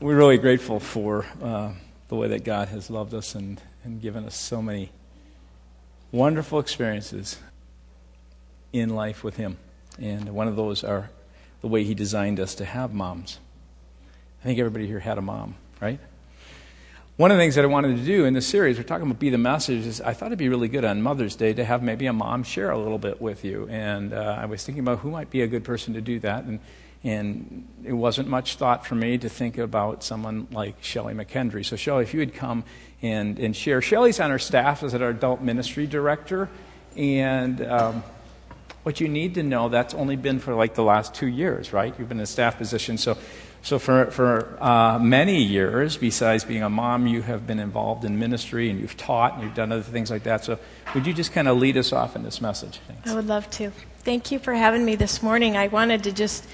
we're really grateful for uh, the way that God has loved us and, and given us so many wonderful experiences in life with Him. And one of those are the way He designed us to have moms. I think everybody here had a mom, right? One of the things that I wanted to do in this series, we're talking about Be the Message, is I thought it'd be really good on Mother's Day to have maybe a mom share a little bit with you. And uh, I was thinking about who might be a good person to do that. And and it wasn't much thought for me to think about someone like Shelley McKendry. So, Shelley, if you would come and, and share. Shelley's on our staff as our adult ministry director. And um, what you need to know, that's only been for like the last two years, right? You've been in a staff position. So, so for, for uh, many years, besides being a mom, you have been involved in ministry and you've taught and you've done other things like that. So, would you just kind of lead us off in this message? Thanks. I would love to. Thank you for having me this morning. I wanted to just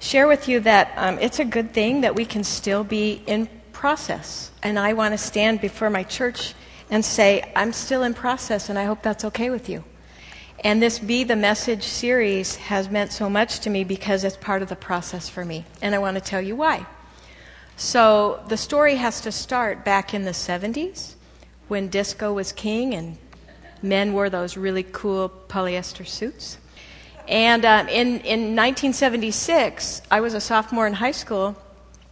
share with you that um, it's a good thing that we can still be in process. And I want to stand before my church and say, I'm still in process, and I hope that's okay with you. And this Be the Message series has meant so much to me because it's part of the process for me. And I want to tell you why. So the story has to start back in the 70s when disco was king and men wore those really cool polyester suits. And um, in, in 1976, I was a sophomore in high school,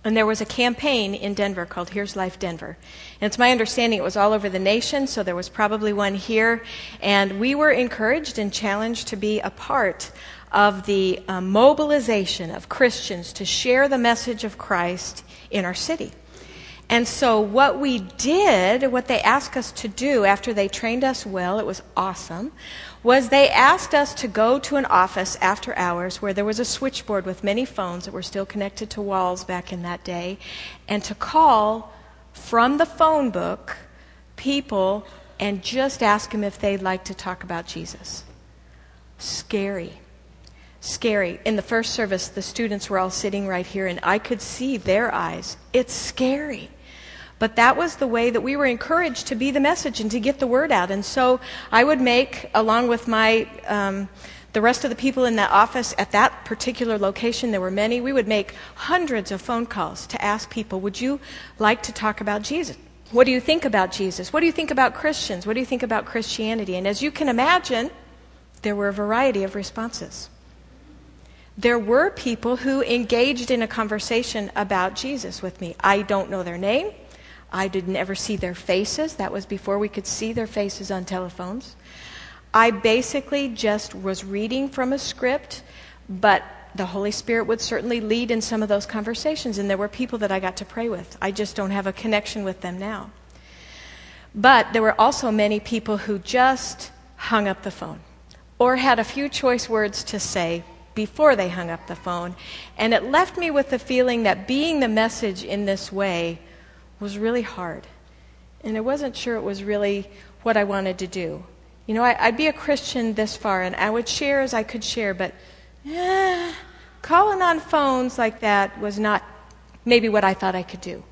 and there was a campaign in Denver called Here's Life Denver. And it's my understanding it was all over the nation, so there was probably one here. And we were encouraged and challenged to be a part of the uh, mobilization of Christians to share the message of Christ in our city. And so, what we did, what they asked us to do after they trained us well, it was awesome, was they asked us to go to an office after hours where there was a switchboard with many phones that were still connected to walls back in that day, and to call from the phone book people and just ask them if they'd like to talk about Jesus. Scary. Scary. In the first service, the students were all sitting right here, and I could see their eyes. It's scary. But that was the way that we were encouraged to be the message and to get the word out. And so I would make, along with my, um, the rest of the people in that office at that particular location, there were many, we would make hundreds of phone calls to ask people, would you like to talk about Jesus? What do you think about Jesus? What do you think about Christians? What do you think about Christianity? And as you can imagine, there were a variety of responses. There were people who engaged in a conversation about Jesus with me. I don't know their name. I didn't ever see their faces. That was before we could see their faces on telephones. I basically just was reading from a script, but the Holy Spirit would certainly lead in some of those conversations, and there were people that I got to pray with. I just don't have a connection with them now. But there were also many people who just hung up the phone or had a few choice words to say before they hung up the phone. And it left me with the feeling that being the message in this way was really hard. And I wasn't sure it was really what I wanted to do. You know, I, would be a Christian this far, and I would share as I could share, but eh, calling on phones like that was not maybe what I thought I could do.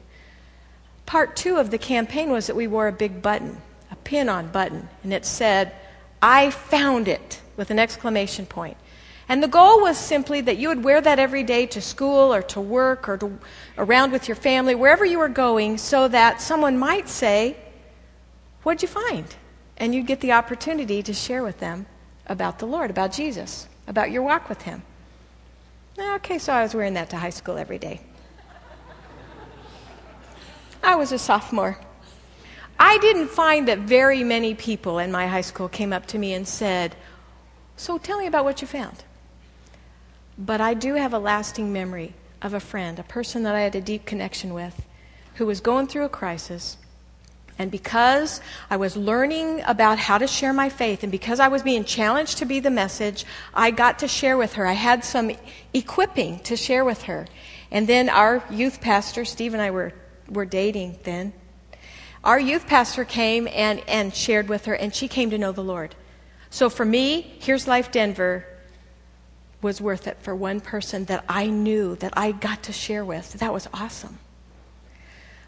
Part two of the campaign was that we wore a big button, a pin on button, and it said, I found it, with an exclamation point. And the goal was simply that you would wear that every day to school or to work or to, around with your family, wherever you were going, so that someone might say, What'd you find? And you'd get the opportunity to share with them about the Lord, about Jesus, about your walk with Him. Okay, so I was wearing that to high school every day. I was a sophomore. I didn't find that very many people in my high school came up to me and said, So tell me about what you found. But I do have a lasting memory of a friend, a person that I had a deep connection with, who was going through a crisis. And because I was learning about how to share my faith, and because I was being challenged to be the message, I got to share with her. I had some equipping to share with her. And then our youth pastor, Steve and I were, were dating then. Our youth pastor came and, and shared with her, and she came to know the Lord. So for me, here's Life Denver was worth it for one person that I knew, that I got to share with. That was awesome.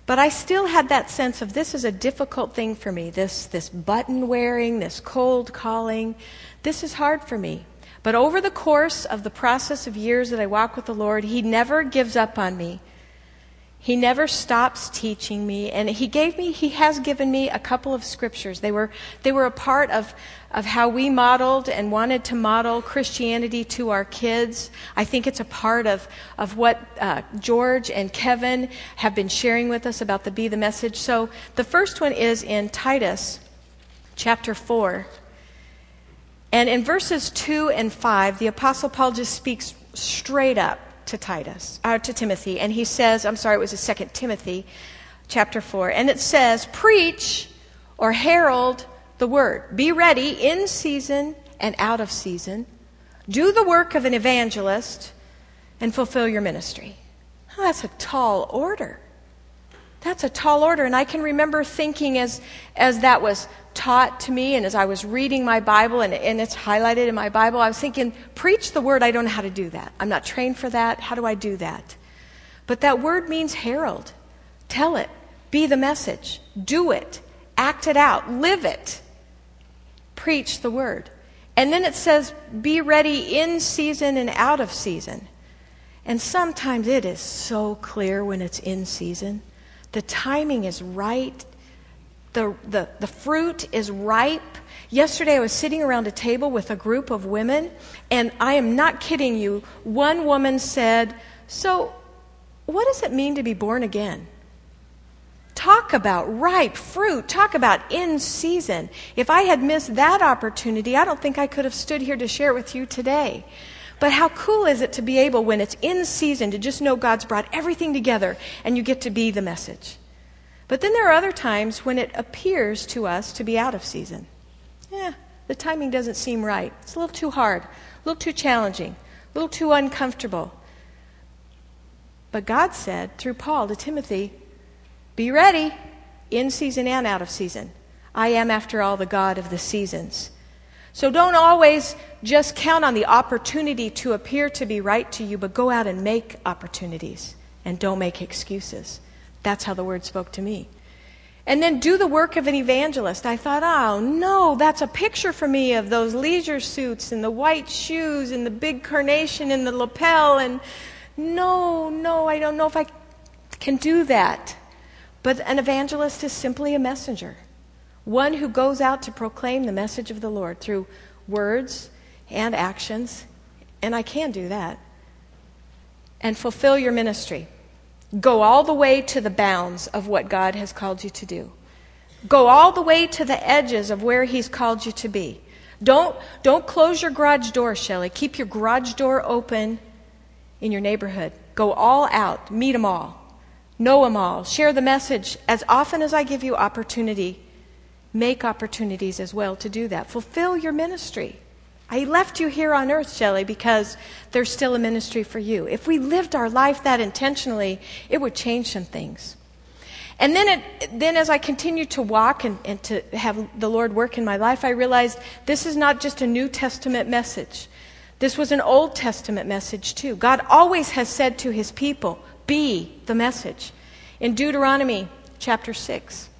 But I still had that sense of this is a difficult thing for me. This, this button wearing, this cold calling, this is hard for me. But over the course of the process of years that I walk with the Lord, He never gives up on me. He never stops teaching me, and he gave me, he has given me a couple of scriptures. They were, they were a part of, of how we modeled and wanted to model Christianity to our kids. I think it's a part of, of what uh, George and Kevin have been sharing with us about the Be the Message. So the first one is in Titus chapter 4. And in verses 2 and 5, the Apostle Paul just speaks straight up to Titus, uh, to Timothy, and he says, I'm sorry, it was a Second Timothy, chapter four, and it says, "Preach or herald the word. Be ready in season and out of season. Do the work of an evangelist, and fulfill your ministry." That's a tall order. That's a tall order, and I can remember thinking as as that was taught to me and as I was reading my Bible and, and it's highlighted in my Bible, I was thinking, preach the word. I don't know how to do that. I'm not trained for that. How do I do that? But that word means herald. Tell it. Be the message. Do it. Act it out. Live it. Preach the word. And then it says, be ready in season and out of season. And sometimes it is so clear when it's in season. The timing is right the, the, the fruit is ripe. Yesterday, I was sitting around a table with a group of women, and I am not kidding you. One woman said, So, what does it mean to be born again? Talk about ripe fruit. Talk about in season. If I had missed that opportunity, I don't think I could have stood here to share with you today. But how cool is it to be able, when it's in season, to just know God's brought everything together and you get to be the message? But then there are other times when it appears to us to be out of season. Yeah, the timing doesn't seem right. It's a little too hard, a little too challenging, a little too uncomfortable. But God said through Paul to Timothy, Be ready, in season and out of season. I am, after all, the God of the seasons. So don't always just count on the opportunity to appear to be right to you, but go out and make opportunities and don't make excuses. That's how the word spoke to me. And then do the work of an evangelist. I thought, oh no, that's a picture for me of those leisure suits and the white shoes and the big carnation and the lapel. And no, no, I don't know if I can do that. But an evangelist is simply a messenger, one who goes out to proclaim the message of the Lord through words and actions. And I can do that. And fulfill your ministry. Go all the way to the bounds of what God has called you to do. Go all the way to the edges of where He's called you to be. Don't, don't close your garage door, Shelley. Keep your garage door open in your neighborhood. Go all out. Meet them all. Know them all. Share the message as often as I give you opportunity. Make opportunities as well to do that. Fulfill your ministry. I left you here on earth, Shelley, because there's still a ministry for you. If we lived our life that intentionally, it would change some things. And then, it, then as I continued to walk and, and to have the Lord work in my life, I realized this is not just a New Testament message. This was an Old Testament message too. God always has said to his people, be the message. In Deuteronomy chapter 6,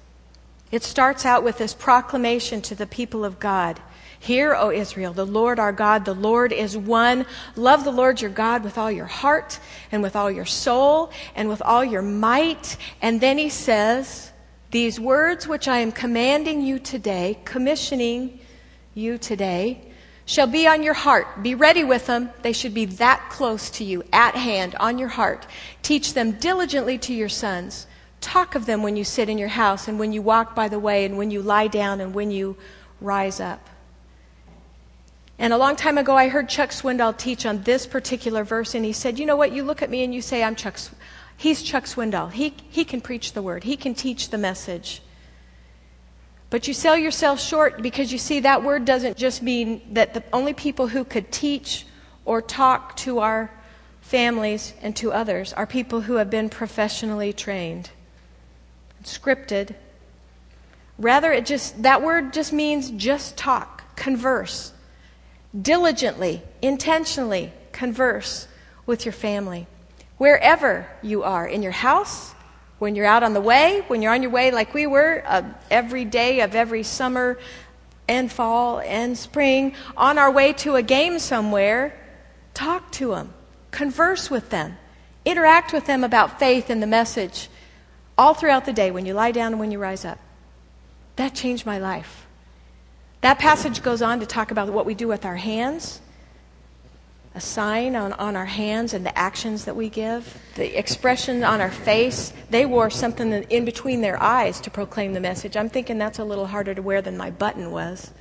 it starts out with this proclamation to the people of God. Hear, O Israel, the Lord our God, the Lord is one. Love the Lord your God with all your heart and with all your soul and with all your might. And then he says, These words which I am commanding you today, commissioning you today, shall be on your heart. Be ready with them. They should be that close to you, at hand, on your heart. Teach them diligently to your sons. Talk of them when you sit in your house and when you walk by the way and when you lie down and when you rise up. And a long time ago, I heard Chuck Swindoll teach on this particular verse, and he said, You know what? You look at me and you say, I'm Chuck. He's Chuck Swindoll. He, he can preach the word, he can teach the message. But you sell yourself short because you see that word doesn't just mean that the only people who could teach or talk to our families and to others are people who have been professionally trained, scripted. Rather, it just that word just means just talk, converse diligently, intentionally converse with your family. Wherever you are, in your house, when you're out on the way, when you're on your way like we were uh, every day of every summer and fall and spring, on our way to a game somewhere, talk to them, converse with them, Interact with them about faith and the message all throughout the day when you lie down and when you rise up. That changed my life. That passage goes on to talk about what we do with our hands, a sign on, on our hands and the actions that we give, the expression on our face. They wore something in between their eyes to proclaim the message. I'm thinking that's a little harder to wear than my button was.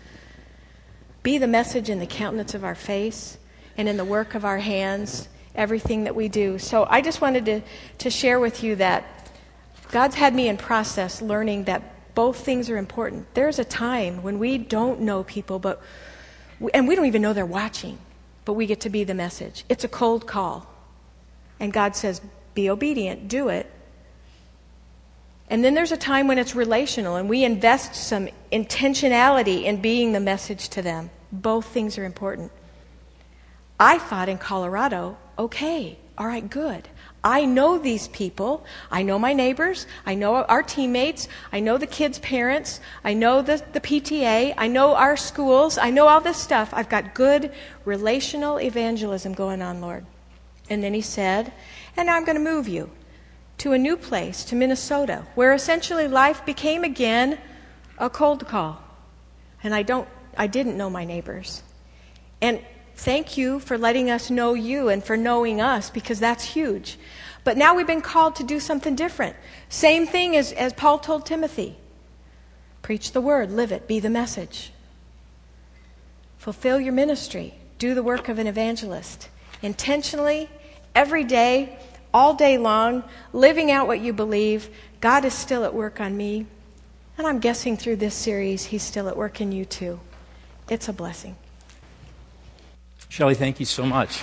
Be the message in the countenance of our face and in the work of our hands, everything that we do. So I just wanted to, to share with you that God's had me in process learning that both things are important. There's a time when we don't know people, but and we don't even know they're watching, but we get to be the message. It's a cold call. And God says, "Be obedient, do it." And then there's a time when it's relational and we invest some intentionality in being the message to them. Both things are important. I thought in Colorado, okay, all right, good. I know these people. I know my neighbors. I know our teammates. I know the kids' parents. I know the, the PTA. I know our schools. I know all this stuff. I've got good relational evangelism going on, Lord. And then he said, And now I'm going to move you to a new place, to Minnesota, where essentially life became again a cold call. And I don't I didn't know my neighbors. And thank you for letting us know you and for knowing us because that's huge. But now we've been called to do something different. Same thing as, as Paul told Timothy preach the word, live it, be the message. Fulfill your ministry, do the work of an evangelist. Intentionally, every day, all day long, living out what you believe. God is still at work on me. And I'm guessing through this series, He's still at work in you too. It's a blessing. Shelley, thank you so much.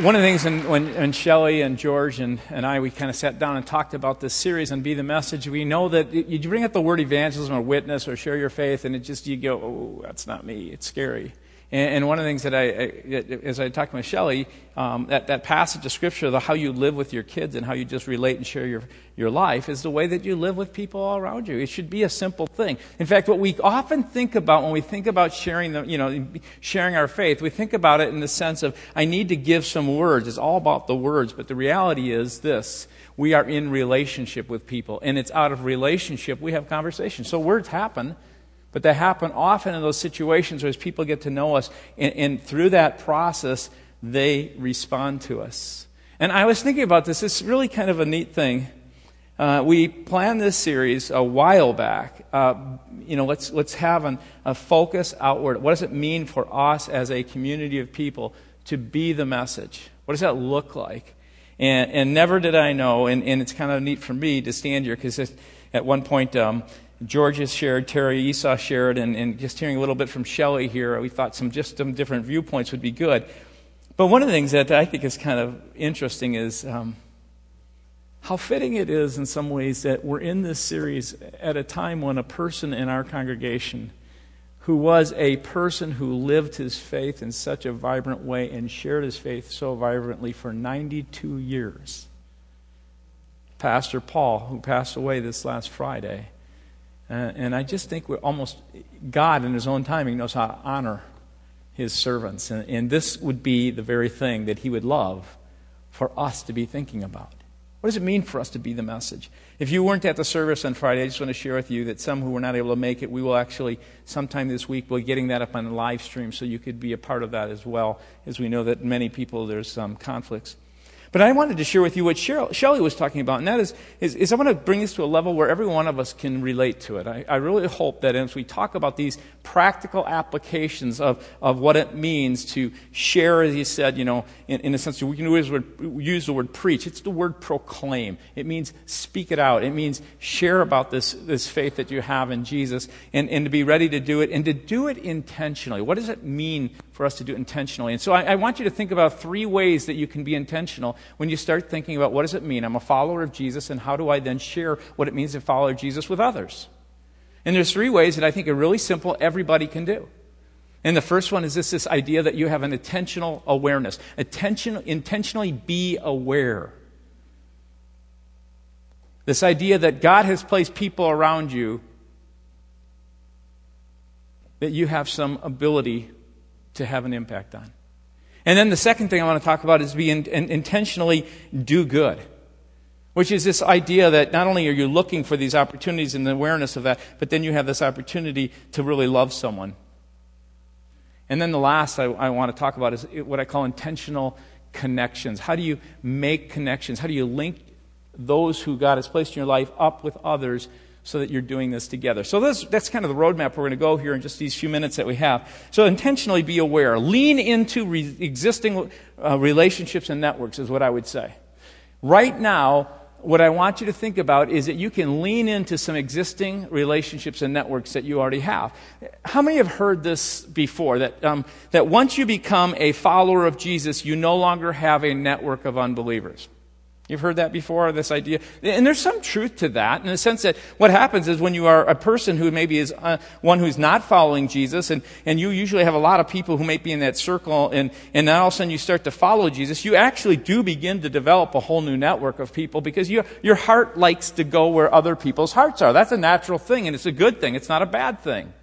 One of the things when, when, when Shelley and George and, and I, we kind of sat down and talked about this series and Be the Message, we know that you bring up the word evangelism or witness or share your faith, and it just, you go, oh, that's not me. It's scary. And, and one of the things that I, I as I talked to Shelley, um, that, that passage of Scripture, the how you live with your kids and how you just relate and share your, your life, is the way that you live with people all around you. It should be a simple thing. In fact, what we often think about when we think about sharing, the, you know, sharing our faith, we think about it in the sense of, I need to give some words. It's all about the words. But the reality is this we are in relationship with people. And it's out of relationship we have conversations. So words happen. But they happen often in those situations where people get to know us, and, and through that process, they respond to us. And I was thinking about this. It's really kind of a neat thing. Uh, we planned this series a while back. Uh, you know, let's, let's have an, a focus outward. What does it mean for us as a community of people to be the message? What does that look like? And, and never did I know, and, and it's kind of neat for me to stand here because at one point um, George has shared, Terry Esau shared, and, and just hearing a little bit from Shelley here, we thought some just some different viewpoints would be good. But one of the things that I think is kind of interesting is um, how fitting it is in some ways that we're in this series at a time when a person in our congregation who was a person who lived his faith in such a vibrant way and shared his faith so vibrantly for 92 years. Pastor Paul, who passed away this last Friday, uh, and I just think we're almost, God in His own timing knows how to honor His servants. And, and this would be the very thing that He would love for us to be thinking about. What does it mean for us to be the message? If you weren't at the service on Friday, I just want to share with you that some who were not able to make it, we will actually, sometime this week, be getting that up on the live stream so you could be a part of that as well, as we know that many people, there's some conflicts. But I wanted to share with you what Shelley was talking about, and that is, is, is I want to bring this to a level where every one of us can relate to it. I, I really hope that as we talk about these practical applications of, of what it means to share, as he said, you know, in, in a sense, we can use the, word, use the word preach. It's the word proclaim. It means speak it out. It means share about this, this faith that you have in Jesus and, and to be ready to do it and to do it intentionally. What does it mean for us to do intentionally? And so I, I want you to think about three ways that you can be intentional when you start thinking about what does it mean? I'm a follower of Jesus, and how do I then share what it means to follow Jesus with others? And there's three ways that I think are really simple, everybody can do. And the first one is this, this idea that you have an intentional awareness. Attention, intentionally be aware. This idea that God has placed people around you that you have some ability to have an impact on. And then the second thing I want to talk about is be in, in, intentionally do good, which is this idea that not only are you looking for these opportunities and the awareness of that, but then you have this opportunity to really love someone. And then the last I, I want to talk about is what I call intentional connections. How do you make connections? How do you link those who God has placed in your life up with others so that you're doing this together. So this, that's kind of the roadmap we're going to go here in just these few minutes that we have. So intentionally be aware. Lean into re- existing uh, relationships and networks is what I would say. Right now, what I want you to think about is that you can lean into some existing relationships and networks that you already have. How many have heard this before? That, um, that once you become a follower of Jesus, you no longer have a network of unbelievers. You've heard that before, this idea. And there's some truth to that in the sense that what happens is when you are a person who maybe is uh, one who's not following Jesus, and, and you usually have a lot of people who may be in that circle, and, and then all of a sudden you start to follow Jesus, you actually do begin to develop a whole new network of people because you, your heart likes to go where other people's hearts are. That's a natural thing, and it's a good thing. It's not a bad thing.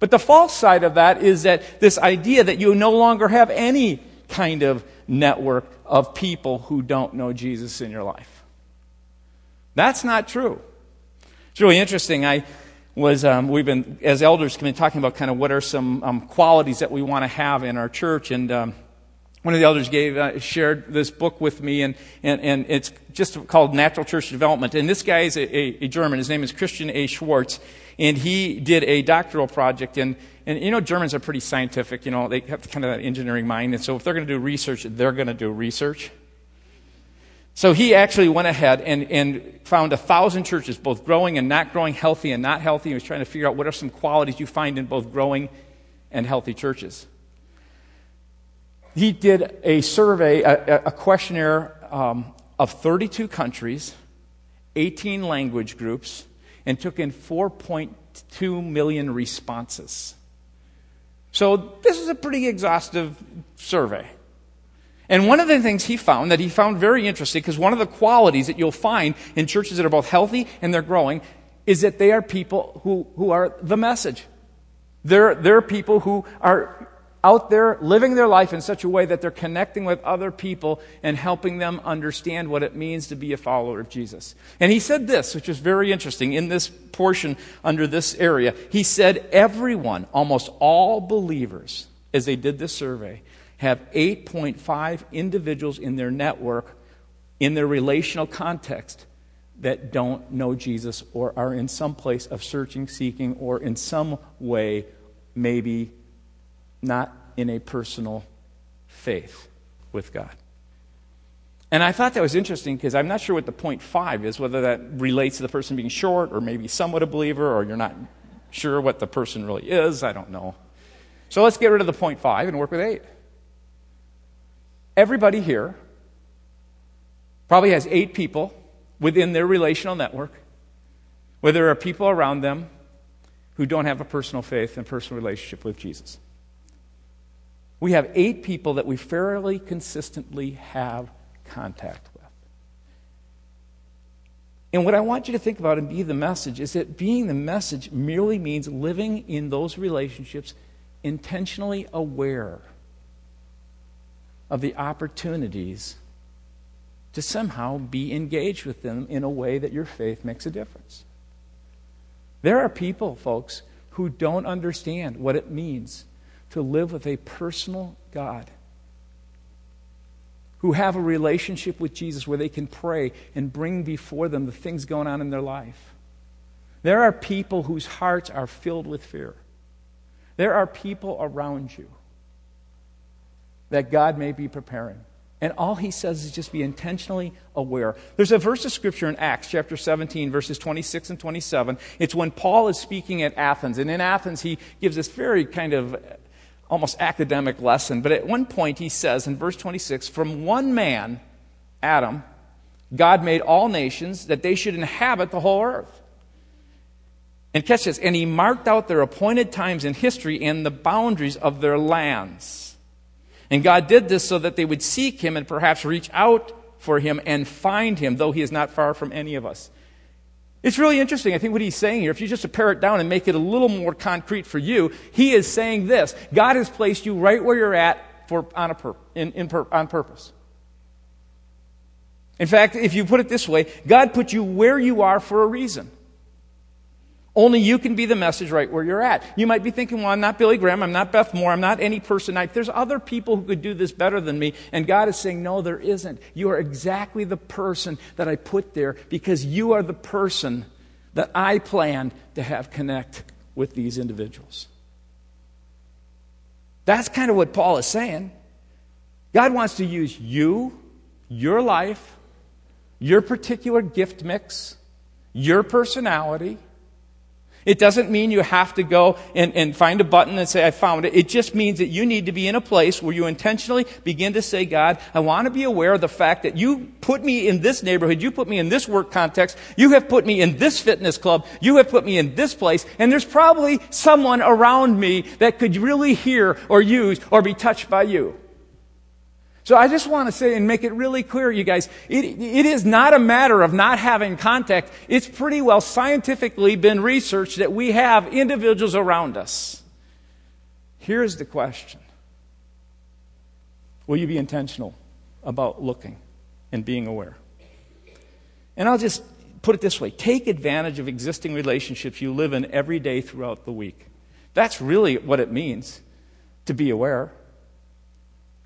But the false side of that is that this idea that you no longer have any kind of network of people who don't know Jesus in your life. That's not true. It's really interesting. I was um, we've been as elders been talking about kind of what are some um, qualities that we want to have in our church and. Um, one of the elders gave uh, shared this book with me, and, and, and it's just called Natural Church Development. And this guy is a, a, a German. His name is Christian A. Schwarz, and he did a doctoral project. And, and you know, Germans are pretty scientific. You know, they have kind of that engineering mind. And so if they're going to do research, they're going to do research. So he actually went ahead and, and found a thousand churches, both growing and not growing, healthy and not healthy. He was trying to figure out what are some qualities you find in both growing and healthy churches. He did a survey, a, a questionnaire um, of 32 countries, 18 language groups, and took in 4.2 million responses. So this is a pretty exhaustive survey. And one of the things he found that he found very interesting, because one of the qualities that you'll find in churches that are both healthy and they're growing, is that they are people who, who are the message. They're, they're people who are out there living their life in such a way that they're connecting with other people and helping them understand what it means to be a follower of Jesus. And he said this, which is very interesting in this portion under this area. He said, Everyone, almost all believers, as they did this survey, have 8.5 individuals in their network, in their relational context, that don't know Jesus or are in some place of searching, seeking, or in some way maybe not in a personal faith with God. And I thought that was interesting because I'm not sure what the point five is, whether that relates to the person being short or maybe somewhat a believer or you're not sure what the person really is. I don't know. So let's get rid of the point five and work with eight. Everybody here probably has eight people within their relational network where there are people around them who don't have a personal faith and personal relationship with Jesus we have eight people that we fairly consistently have contact with. And what I want you to think about and be the message is that being the message merely means living in those relationships intentionally aware of the opportunities to somehow be engaged with them in a way that your faith makes a difference. There are people, folks, who don't understand what it means to live with a personal God who have a relationship with Jesus where they can pray and bring before them the things going on in their life. There are people whose hearts are filled with fear. There are people around you that God may be preparing. And all he says is just be intentionally aware. There's a verse of scripture in Acts chapter 17, verses 26 and 27. It's when Paul is speaking at Athens. And in Athens, he gives this very kind of almost academic lesson. But at one point, he says in verse 26 From one man, Adam, God made all nations that they should inhabit the whole earth. And catch this, and he marked out their appointed times in history and the boundaries of their lands. And God did this so that they would seek him and perhaps reach out for him and find him, though he is not far from any of us. It's really interesting. I think what he's saying here, if you just pare it down and make it a little more concrete for you, he is saying this God has placed you right where you're at for, on, a pur- in, in pur- on purpose. In fact, if you put it this way, God put you where you are for a reason. Only you can be the message right where you're at. You might be thinking, well, I'm not Billy Graham, I'm not Beth Moore, I'm not any person. I, there's other people who could do this better than me. And God is saying, no, there isn't. You are exactly the person that I put there because you are the person that I planned to have connect with these individuals. That's kind of what Paul is saying. God wants to use you, your life, your particular gift mix, your personality it doesn't mean you have to go and, and find a button and say, I found it. It just means that you need to be in a place where you intentionally begin to say, God, I want to be aware of the fact that you put me in this neighborhood, you put me in this work context, you have put me in this fitness club, you have put me in this place, and there's probably someone around me that could really hear or use or be touched by you. So I just want to say and make it really clear, you guys, it, it is not a matter of not having contact. It's pretty well scientifically been researched that we have individuals around us. Here's the question Will you be intentional about looking and being aware? And I'll just put it this way take advantage of existing relationships you live in every day throughout the week. That's really what it means to be aware.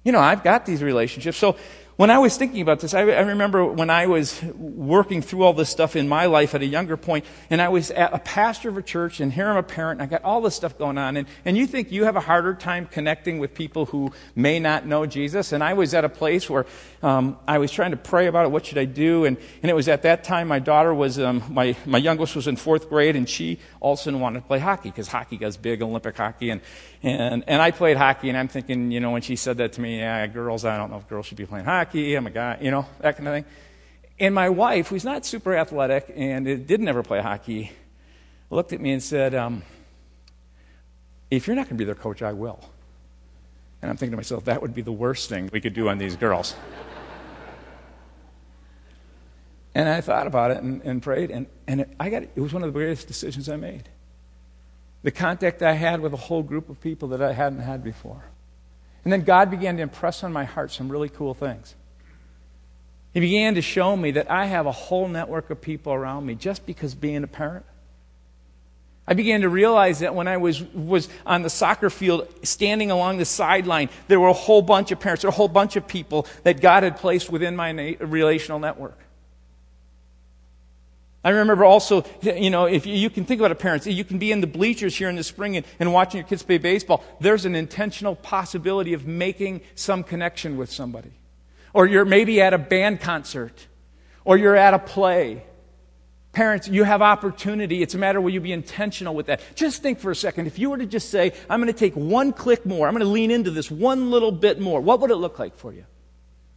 You know, I've got these relationships. So when I was thinking about this, I, I, remember when I was working through all this stuff in my life at a younger point, and I was a pastor of a church, and here I'm a parent, and I got all this stuff going on, and, and you think you have a harder time connecting with people who may not know Jesus, and I was at a place where um, I was trying to pray about it, what should I do, and, and it was at that time my daughter was, um, my, my youngest was in fourth grade, and she also wanted to play hockey, because hockey goes big, Olympic hockey, and, and, and I played hockey, and I'm thinking, you know, when she said that to me, yeah, girls, I don't know if girls should be playing hockey, I'm a guy, you know, that kind of thing. And my wife, who's not super athletic and didn't ever play hockey, looked at me and said, um, If you're not going to be their coach, I will. And I'm thinking to myself, that would be the worst thing we could do on these girls. and I thought about it and, and prayed, and, and it, I got, it was one of the greatest decisions I made. The contact I had with a whole group of people that I hadn't had before. And then God began to impress on my heart some really cool things. He began to show me that I have a whole network of people around me just because being a parent. I began to realize that when I was, was on the soccer field, standing along the sideline, there were a whole bunch of parents, there were a whole bunch of people that God had placed within my na- relational network. I remember also, you know, if you, you, can think about it, parents, you can be in the bleachers here in the spring and, and watching your kids play baseball. There's an intentional possibility of making some connection with somebody. Or you're maybe at a band concert. Or you're at a play. Parents, you have opportunity. It's a matter will you be intentional with that. Just think for a second. If you were to just say, I'm going to take one click more, I'm going to lean into this one little bit more, what would it look like for you?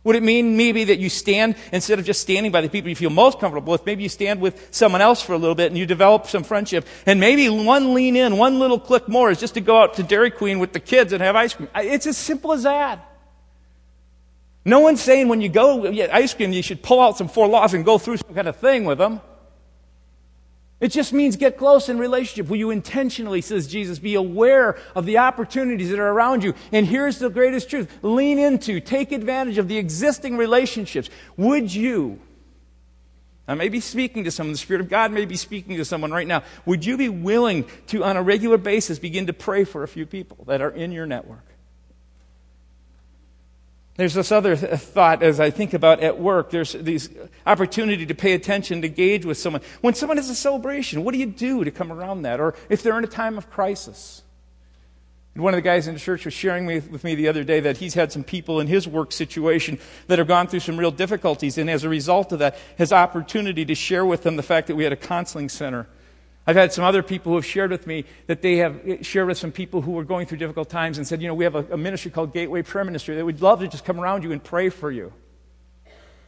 Would it mean maybe that you stand, instead of just standing by the people you feel most comfortable with, maybe you stand with someone else for a little bit and you develop some friendship. And maybe one lean in, one little click more is just to go out to Dairy Queen with the kids and have ice cream. It's as simple as that. No one's saying when you go get ice cream, you should pull out some four laws and go through some kind of thing with them. It just means get close in relationship. Will you intentionally, says Jesus, be aware of the opportunities that are around you? And here's the greatest truth lean into, take advantage of the existing relationships. Would you, I may be speaking to someone, the Spirit of God may be speaking to someone right now. Would you be willing to, on a regular basis, begin to pray for a few people that are in your network? There's this other thought as I think about at work. There's this opportunity to pay attention, to engage with someone. When someone has a celebration, what do you do to come around that? Or if they're in a time of crisis. And One of the guys in the church was sharing with me the other day that he's had some people in his work situation that have gone through some real difficulties, and as a result of that, his opportunity to share with them the fact that we had a counseling center I've had some other people who have shared with me that they have eh, shared with some people who were going through difficult times and said, you know, we have a, a ministry called Gateway Prayer Ministry that would love to just come around you and pray for you.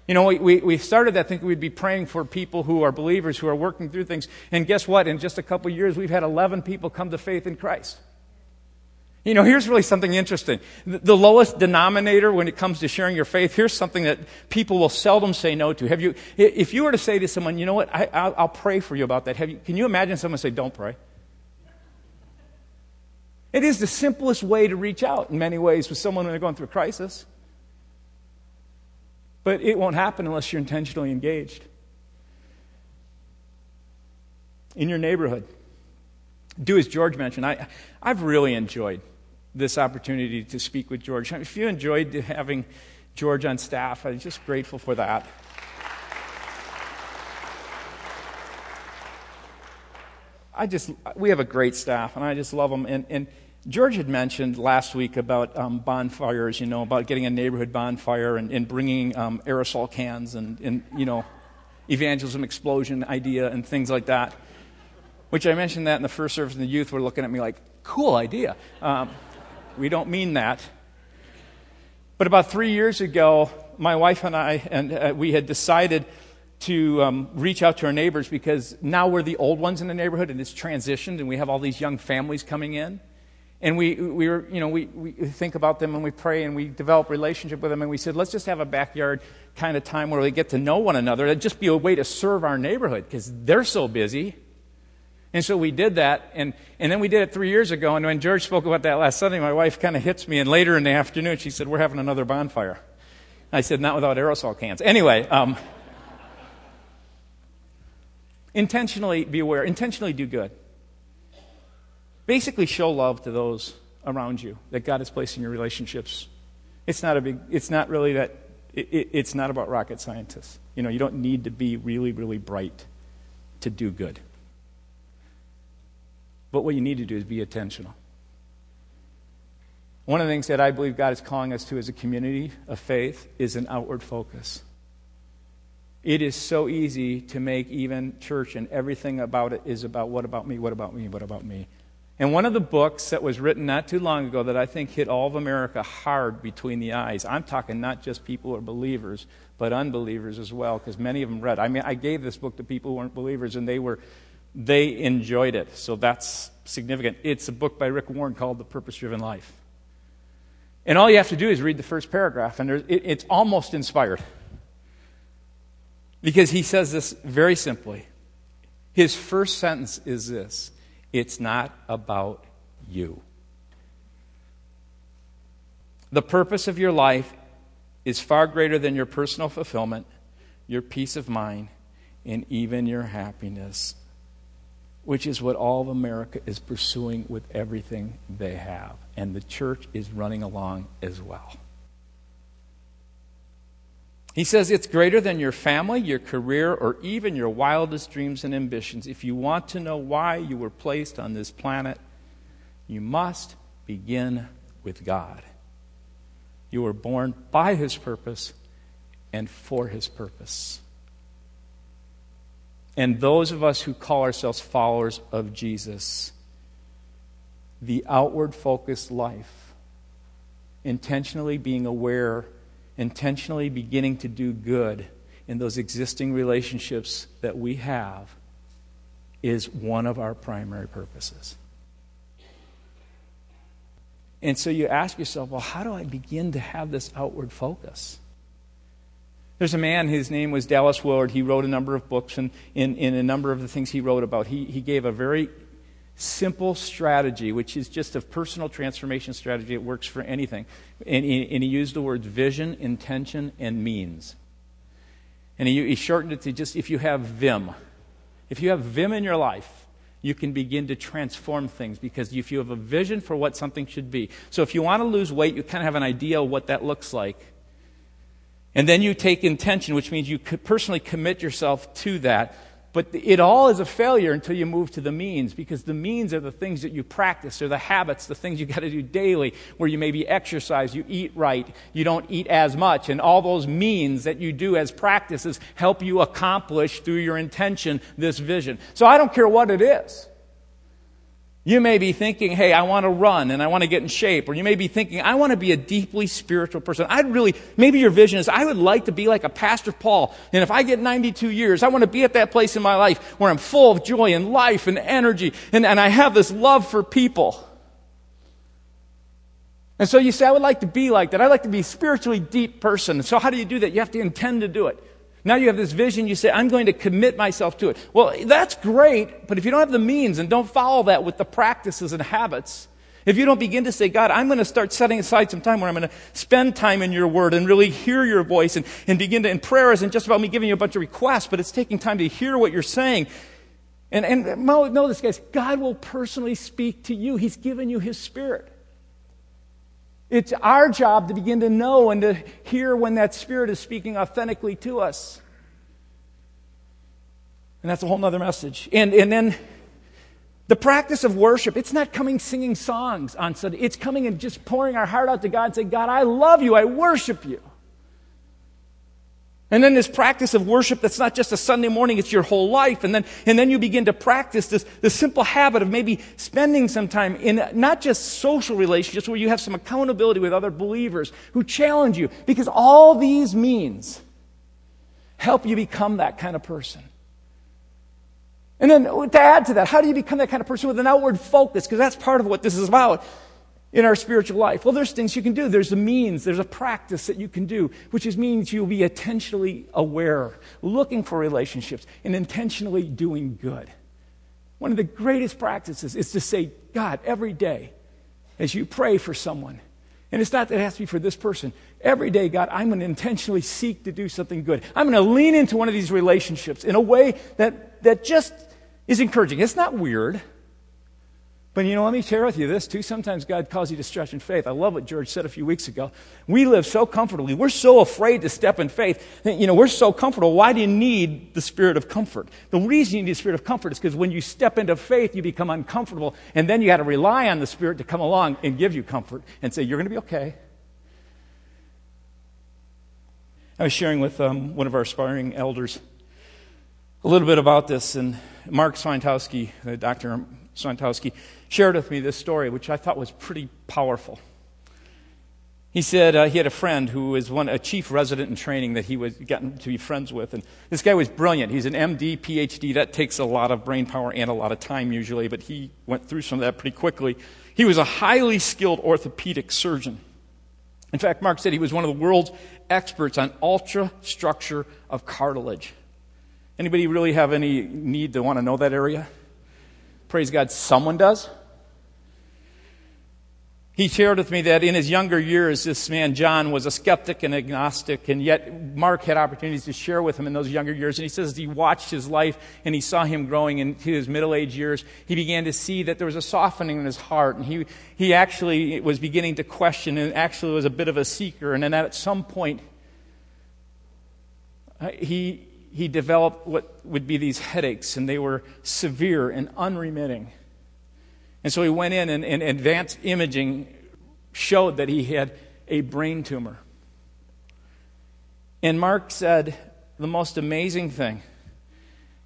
You know, we, we started that thinking we'd be praying for people who are believers, who are working through things. And guess what? In just a couple years, we've had 11 people come to faith in Christ. You know, here's really something interesting. The lowest denominator when it comes to sharing your faith, here's something that people will seldom say no to. Have you, if you were to say to someone, you know what, I, will pray for you about that. Have you, can you imagine someone say, don't pray? It is the simplest way to reach out in many ways with someone when they're going through a crisis. But it won't happen unless you're intentionally engaged. In your neighborhood, do as George mentioned. I, I've really enjoyed this opportunity to speak with George. If you enjoyed having George on staff, I'm just grateful for that. I just, we have a great staff, and I just love them. And, and George had mentioned last week about um, bonfires, you know, about getting a neighborhood bonfire and, and bringing um, aerosol cans and, and, you know, evangelism explosion idea and things like that. Which I mentioned that in the first service, and the youth were looking at me like, cool idea. Um, we don't mean that. But about three years ago, my wife and I, and uh, we had decided to um, reach out to our neighbors because now we're the old ones in the neighborhood and it's transitioned and we have all these young families coming in. And we, we were, you know, we, we think about them and we pray and we develop relationship with them and we said, let's just have a backyard kind of time where we get to know one another. It'd just be a way to serve our neighborhood because they're so busy. And so we did that, and, and then we did it three years ago. And when George spoke about that last Sunday, my wife kind of hits me, and later in the afternoon, she said, We're having another bonfire. I said, Not without aerosol cans. Anyway, um, intentionally be aware, intentionally do good. Basically, show love to those around you that God has placed in your relationships. It's not a big, it's not really that, it, it, it's not about rocket scientists. You know, you don't need to be really, really bright to do good. But what you need to do is be intentional. One of the things that I believe God is calling us to as a community of faith is an outward focus. It is so easy to make even church and everything about it is about what about me, what about me, what about me. And one of the books that was written not too long ago that I think hit all of America hard between the eyes, I'm talking not just people who are believers, but unbelievers as well, because many of them read. I mean, I gave this book to people who weren't believers, and they were they enjoyed it. So that's significant. It's a book by Rick Warren called The Purpose Driven Life. And all you have to do is read the first paragraph, and it, it's almost inspired. Because he says this very simply. His first sentence is this It's not about you. The purpose of your life is far greater than your personal fulfillment, your peace of mind, and even your happiness which is what all of America is pursuing with everything they have. And the church is running along as well. He says it's greater than your family, your career, or even your wildest dreams and ambitions. If you want to know why you were placed on this planet, you must begin with God. You were born by His purpose and for His purpose. And those of us who call ourselves followers of Jesus, the outward focused life, intentionally being aware, intentionally beginning to do good in those existing relationships that we have, is one of our primary purposes. And so you ask yourself, well, how do I begin to have this outward focus? There's a man, his name was Dallas Willard. He wrote a number of books, and in, in a number of the things he wrote about, he, he gave a very simple strategy, which is just a personal transformation strategy. It works for anything. And he, and he used the words vision, intention, and means. And he, he shortened it to just if you have Vim. If you have Vim in your life, you can begin to transform things because if you have a vision for what something should be. So if you want to lose weight, you kind of have an idea of what that looks like. And then you take intention, which means you personally commit yourself to that. But it all is a failure until you move to the means, because the means are the things that you practice, or the habits, the things you got to do daily, where you maybe exercise, you eat right, you don't eat as much, and all those means that you do as practices help you accomplish through your intention this vision. So I don't care what it is. You may be thinking, hey, I want to run and I want to get in shape. Or you may be thinking, I want to be a deeply spiritual person. I'd really, maybe your vision is, I would like to be like a Pastor Paul. And if I get 92 years, I want to be at that place in my life where I'm full of joy and life and energy and, and I have this love for people. And so you say, I would like to be like that. I'd like to be a spiritually deep person. So how do you do that? You have to intend to do it. Now you have this vision, you say, I'm going to commit myself to it. Well, that's great, but if you don't have the means and don't follow that with the practices and habits, if you don't begin to say, God, I'm going to start setting aside some time where I'm going to spend time in your word and really hear your voice and, and begin to, and prayer isn't just about me giving you a bunch of requests, but it's taking time to hear what you're saying. And, and know this, guys, God will personally speak to you. He's given you his spirit. It's our job to begin to know and to hear when that Spirit is speaking authentically to us. And that's a whole other message. And, and then the practice of worship, it's not coming singing songs on Sunday. It's coming and just pouring our heart out to God and saying, God, I love you. I worship you. And then this practice of worship that's not just a Sunday morning, it's your whole life. And then, and then you begin to practice this, this simple habit of maybe spending some time in not just social relationships where you have some accountability with other believers who challenge you. Because all these means help you become that kind of person. And then to add to that, how do you become that kind of person with an outward focus? Because that's part of what this is about in our spiritual life? Well, there's things you can do. There's a means, there's a practice that you can do, which is means you'll be intentionally aware, looking for relationships, and intentionally doing good. One of the greatest practices is to say, God, every day, as you pray for someone, and it's not that it has to be for this person. Every day, God, I'm going to intentionally seek to do something good. I'm going to lean into one of these relationships in a way that, that just is encouraging. It's not weird. But you know, let me share with you this too. Sometimes God calls you to stretch in faith. I love what George said a few weeks ago. We live so comfortably. We're so afraid to step in faith. You know, we're so comfortable. Why do you need the spirit of comfort? The reason you need the spirit of comfort is because when you step into faith, you become uncomfortable. And then you got to rely on the spirit to come along and give you comfort and say, you're going to be okay. I was sharing with um, one of our aspiring elders a little bit about this, and Mark Swantowski, Dr. Swantowski, shared with me this story, which I thought was pretty powerful. He said uh, he had a friend who was one, a chief resident in training that he was gotten to be friends with. And this guy was brilliant. He's an MD, PhD. That takes a lot of brain power and a lot of time usually, but he went through some of that pretty quickly. He was a highly skilled orthopedic surgeon. In fact, Mark said he was one of the world's experts on ultra structure of cartilage. Anybody really have any need to want to know that area? Praise God, someone does. He shared with me that in his younger years, this man, John, was a skeptic and agnostic, and yet Mark had opportunities to share with him in those younger years. And he says he watched his life and he saw him growing into his middle age years. He began to see that there was a softening in his heart, and he, he actually was beginning to question and actually was a bit of a seeker. And then at some point, he, he developed what would be these headaches, and they were severe and unremitting. And so he went in, and, and advanced imaging showed that he had a brain tumor. And Mark said the most amazing thing.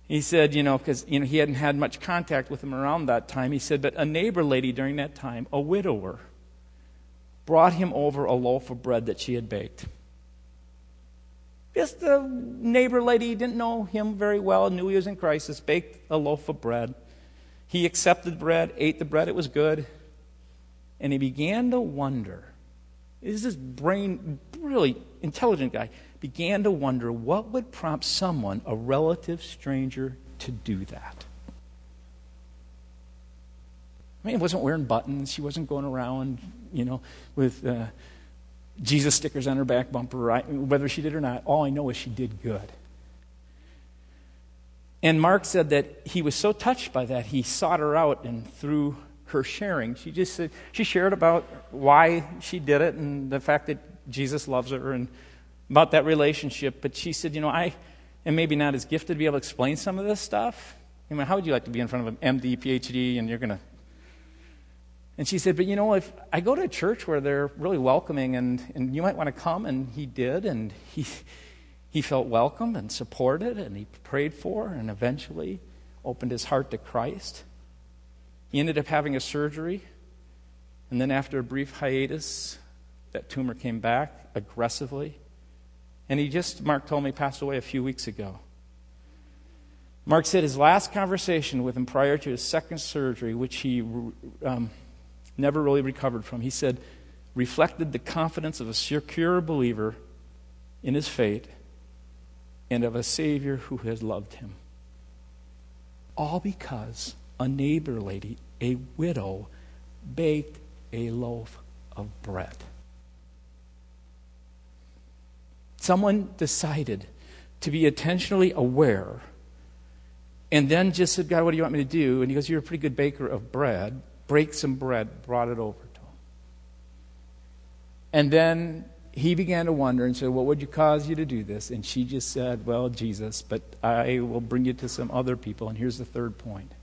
He said, you know, because you know, he hadn't had much contact with him around that time. He said, but a neighbor lady during that time, a widower, brought him over a loaf of bread that she had baked. Just a neighbor lady didn't know him very well, knew he was in crisis, baked a loaf of bread. He accepted bread, ate the bread, it was good. And he began to wonder. Is this brain, really intelligent guy, began to wonder what would prompt someone, a relative stranger, to do that. I mean, he wasn't wearing buttons. She wasn't going around, you know, with uh, Jesus stickers on her back bumper, whether she did or not. All I know is she did good. And Mark said that he was so touched by that, he sought her out, and through her sharing, she just said, she shared about why she did it and the fact that Jesus loves her and about that relationship. But she said, You know, I am maybe not as gifted to be able to explain some of this stuff. I mean, how would you like to be in front of an MD, PhD, and you're going to and she said, But you know, if I go to a church where they're really welcoming and, and you might want to come, and he did, and he, he felt welcomed and supported, and he prayed for, and eventually opened his heart to Christ. He ended up having a surgery, and then after a brief hiatus, that tumor came back aggressively. And he just, Mark told me, passed away a few weeks ago. Mark said his last conversation with him prior to his second surgery, which he um, never really recovered from. He said, reflected the confidence of a secure believer in his fate and of a Savior who has loved him. All because a neighbor lady, a widow, baked a loaf of bread. Someone decided to be intentionally aware and then just said, God, what do you want me to do? And he goes, You're a pretty good baker of bread. Break some bread, brought it over to him. And then he began to wonder and said, What would you cause you to do this? And she just said, Well, Jesus, but I will bring you to some other people. And here's the third point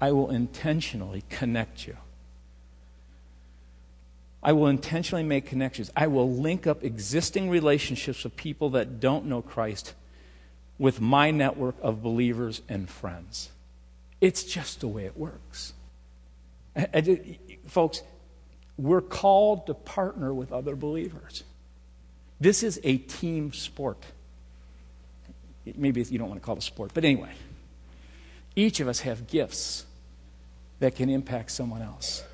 I will intentionally connect you. I will intentionally make connections. I will link up existing relationships with people that don't know Christ with my network of believers and friends. It's just the way it works. I, I, folks, we're called to partner with other believers. This is a team sport. Maybe you don't want to call it a sport, but anyway, each of us have gifts that can impact someone else.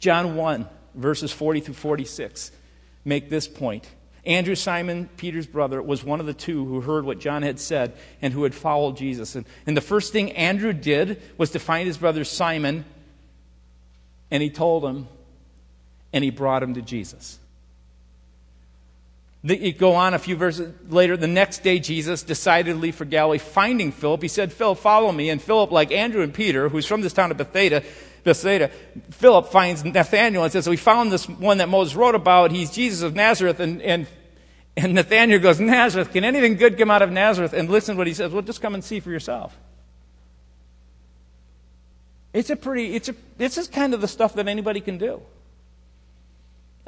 John 1, verses 40 through 46, make this point. Andrew, Simon Peter's brother, was one of the two who heard what John had said and who had followed Jesus. And, and the first thing Andrew did was to find his brother Simon, and he told him, and he brought him to Jesus. The, go on a few verses later. The next day, Jesus decided to leave for Galilee. Finding Philip, he said, Philip, follow me. And Philip, like Andrew and Peter, who's from this town of Bethsaida, Bethsaida, Philip finds Nathanael and says, We found this one that Moses wrote about. He's Jesus of Nazareth. And, and, and Nathanael goes, Nazareth, can anything good come out of Nazareth? And listen to what he says. Well, just come and see for yourself. It's a pretty, it's a, this is kind of the stuff that anybody can do.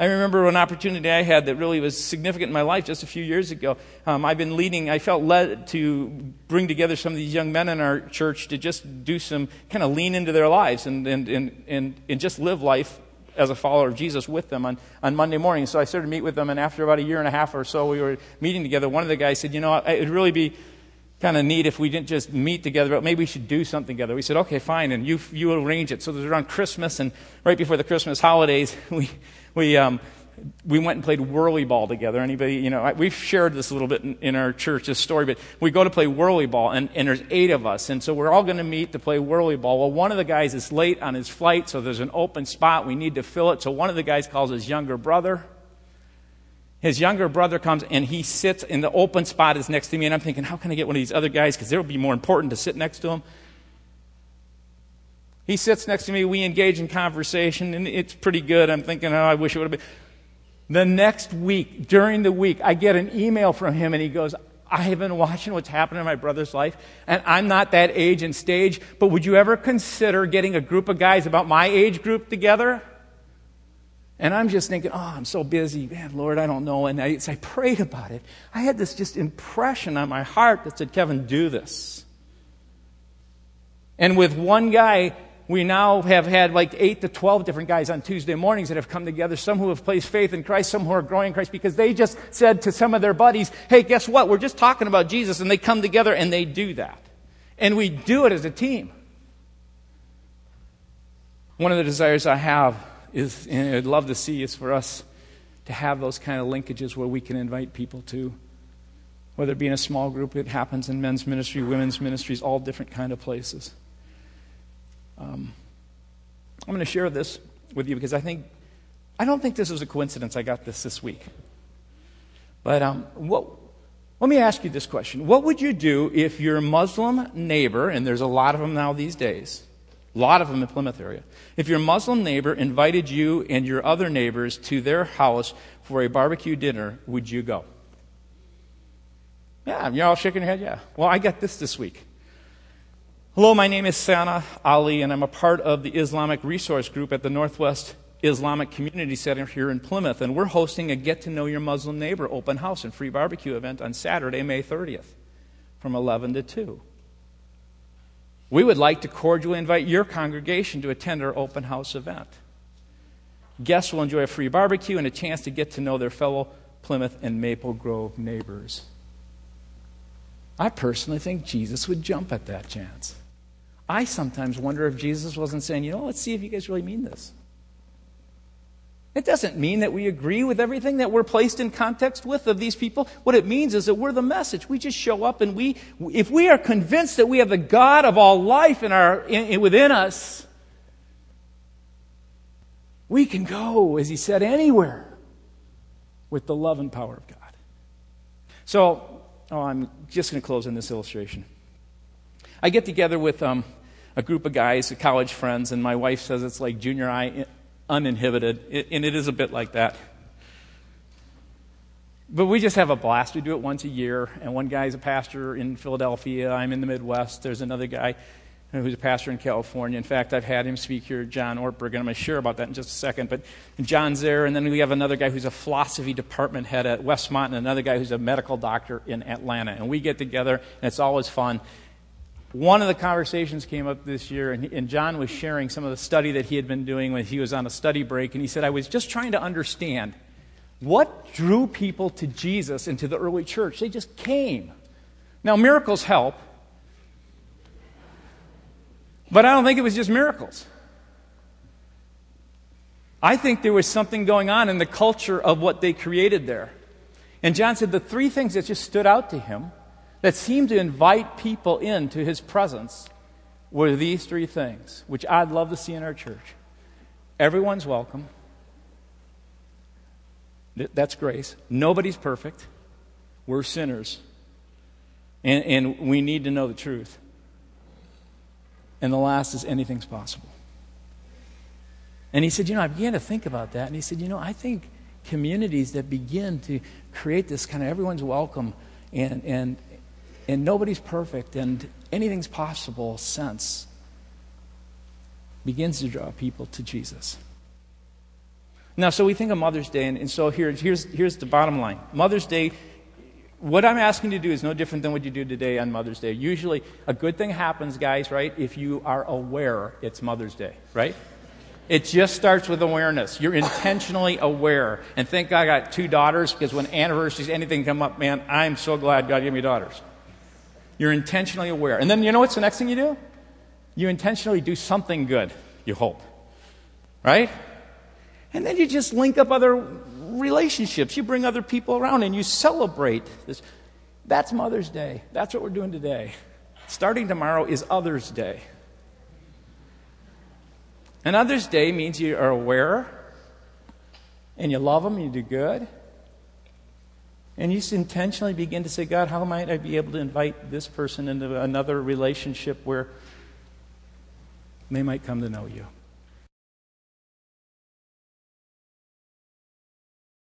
I remember an opportunity I had that really was significant in my life just a few years ago. Um, I've been leading, I felt led to bring together some of these young men in our church to just do some kind of lean into their lives and, and, and, and, and just live life as a follower of Jesus with them on, on Monday morning. So I started to meet with them, and after about a year and a half or so, we were meeting together. One of the guys said, You know, it would really be kind of neat if we didn't just meet together, but maybe we should do something together. We said, Okay, fine, and you, you arrange it. So it was around Christmas, and right before the Christmas holidays, we we, um, we went and played whirly ball together. Anybody, you know, we've shared this a little bit in, in, our church, this story, but we go to play whirly ball, and, and there's eight of us, and so we're all going to meet to play whirly ball. Well, one of the guys is late on his flight, so there's an open spot. We need to fill it. So one of the guys calls his younger brother. His younger brother comes and he sits in the open spot is next to me, and I'm thinking, how can I get one of these other guys? Because it would be more important to sit next to him. He sits next to me. We engage in conversation, and it's pretty good. I'm thinking, oh, I wish it would have been. The next week, during the week, I get an email from him, and he goes, I have been watching what's happening in my brother's life, and I'm not that age and stage, but would you ever consider getting a group of guys about my age group together? And I'm just thinking, oh, I'm so busy. Man, Lord, I don't know. And I, I prayed about it. I had this just impression on my heart that said, Kevin, do this. And with one guy, we now have had like 8 to 12 different guys on Tuesday mornings that have come together, some who have placed faith in Christ, some who are growing in Christ, because they just said to some of their buddies, hey, guess what? We're just talking about Jesus, and they come together and they do that. And we do it as a team. One of the desires I have is, and I'd love to see, is for us to have those kind of linkages where we can invite people to whether it be in a small group it happens in men's ministry women's ministries all different kind of places um, I'm going to share this with you because I think, I don't think this is a coincidence I got this this week. But um, what, let me ask you this question. What would you do if your Muslim neighbor, and there's a lot of them now these days, a lot of them in Plymouth area, if your Muslim neighbor invited you and your other neighbors to their house for a barbecue dinner, would you go? Yeah, you're all shaking your head, yeah. Well, I got this this week. Hello, my name is Sana Ali, and I'm a part of the Islamic Resource Group at the Northwest Islamic Community Center here in Plymouth, and we're hosting a Get to Know Your Muslim Neighbor open house and free barbecue event on Saturday, May 30th from 11 to 2. We would like to cordially invite your congregation to attend our open house event. Guests will enjoy a free barbecue and a chance to get to know their fellow Plymouth and Maple Grove neighbors. I personally think Jesus would jump at that chance. I sometimes wonder if Jesus wasn't saying, you know, let's see if you guys really mean this. It doesn't mean that we agree with everything that we're placed in context with of these people. What it means is that we're the message. We just show up and we, if we are convinced that we have the God of all life in our, in, within us, we can go, as he said, anywhere with the love and power of God. So, oh, I'm just going to close on this illustration. I get together with um, a group of guys, college friends, and my wife says it's like junior high uninhibited, and it is a bit like that. But we just have a blast. We do it once a year, and one guy's a pastor in Philadelphia. I'm in the Midwest. There's another guy who's a pastor in California. In fact, I've had him speak here, John Ortberg, and I'm going to share about that in just a second. But John's there, and then we have another guy who's a philosophy department head at Westmont, and another guy who's a medical doctor in Atlanta. And we get together, and it's always fun one of the conversations came up this year, and, and, John was sharing some of the study that he had been doing when he was on a study break. And he said, I was just trying to understand what drew people to Jesus and to the early church. They just came. Now, miracles help, but I don't think it was just miracles. I think there was something going on in the culture of what they created there. And John said the three things that just stood out to him that seemed to invite people into his presence were these three things, which I'd love to see in our church. Everyone's welcome. That's grace. Nobody's perfect. We're sinners. And, and we need to know the truth. And the last is anything's possible. And he said, You know, I began to think about that. And he said, You know, I think communities that begin to create this kind of everyone's welcome and, and, and nobody's perfect and anything's possible sense begins to draw people to Jesus. Now, so we think of Mother's Day, and, and so here, here's, here's the bottom line Mother's Day, what I'm asking you to do is no different than what you do today on Mother's Day. Usually, a good thing happens, guys, right, if you are aware it's Mother's Day, right? It just starts with awareness. You're intentionally aware. And thank God I got two daughters because when anniversaries, anything come up, man, I'm so glad God gave me daughters. You're intentionally aware. And then you know what's the next thing you do? You intentionally do something good, you hope. Right? And then you just link up other relationships. You bring other people around and you celebrate this. That's Mother's Day. That's what we're doing today. Starting tomorrow is Others' Day. And Others' Day means you are aware and you love them and you do good and you intentionally begin to say, God, how might I be able to invite this person into another relationship where they might come to know you?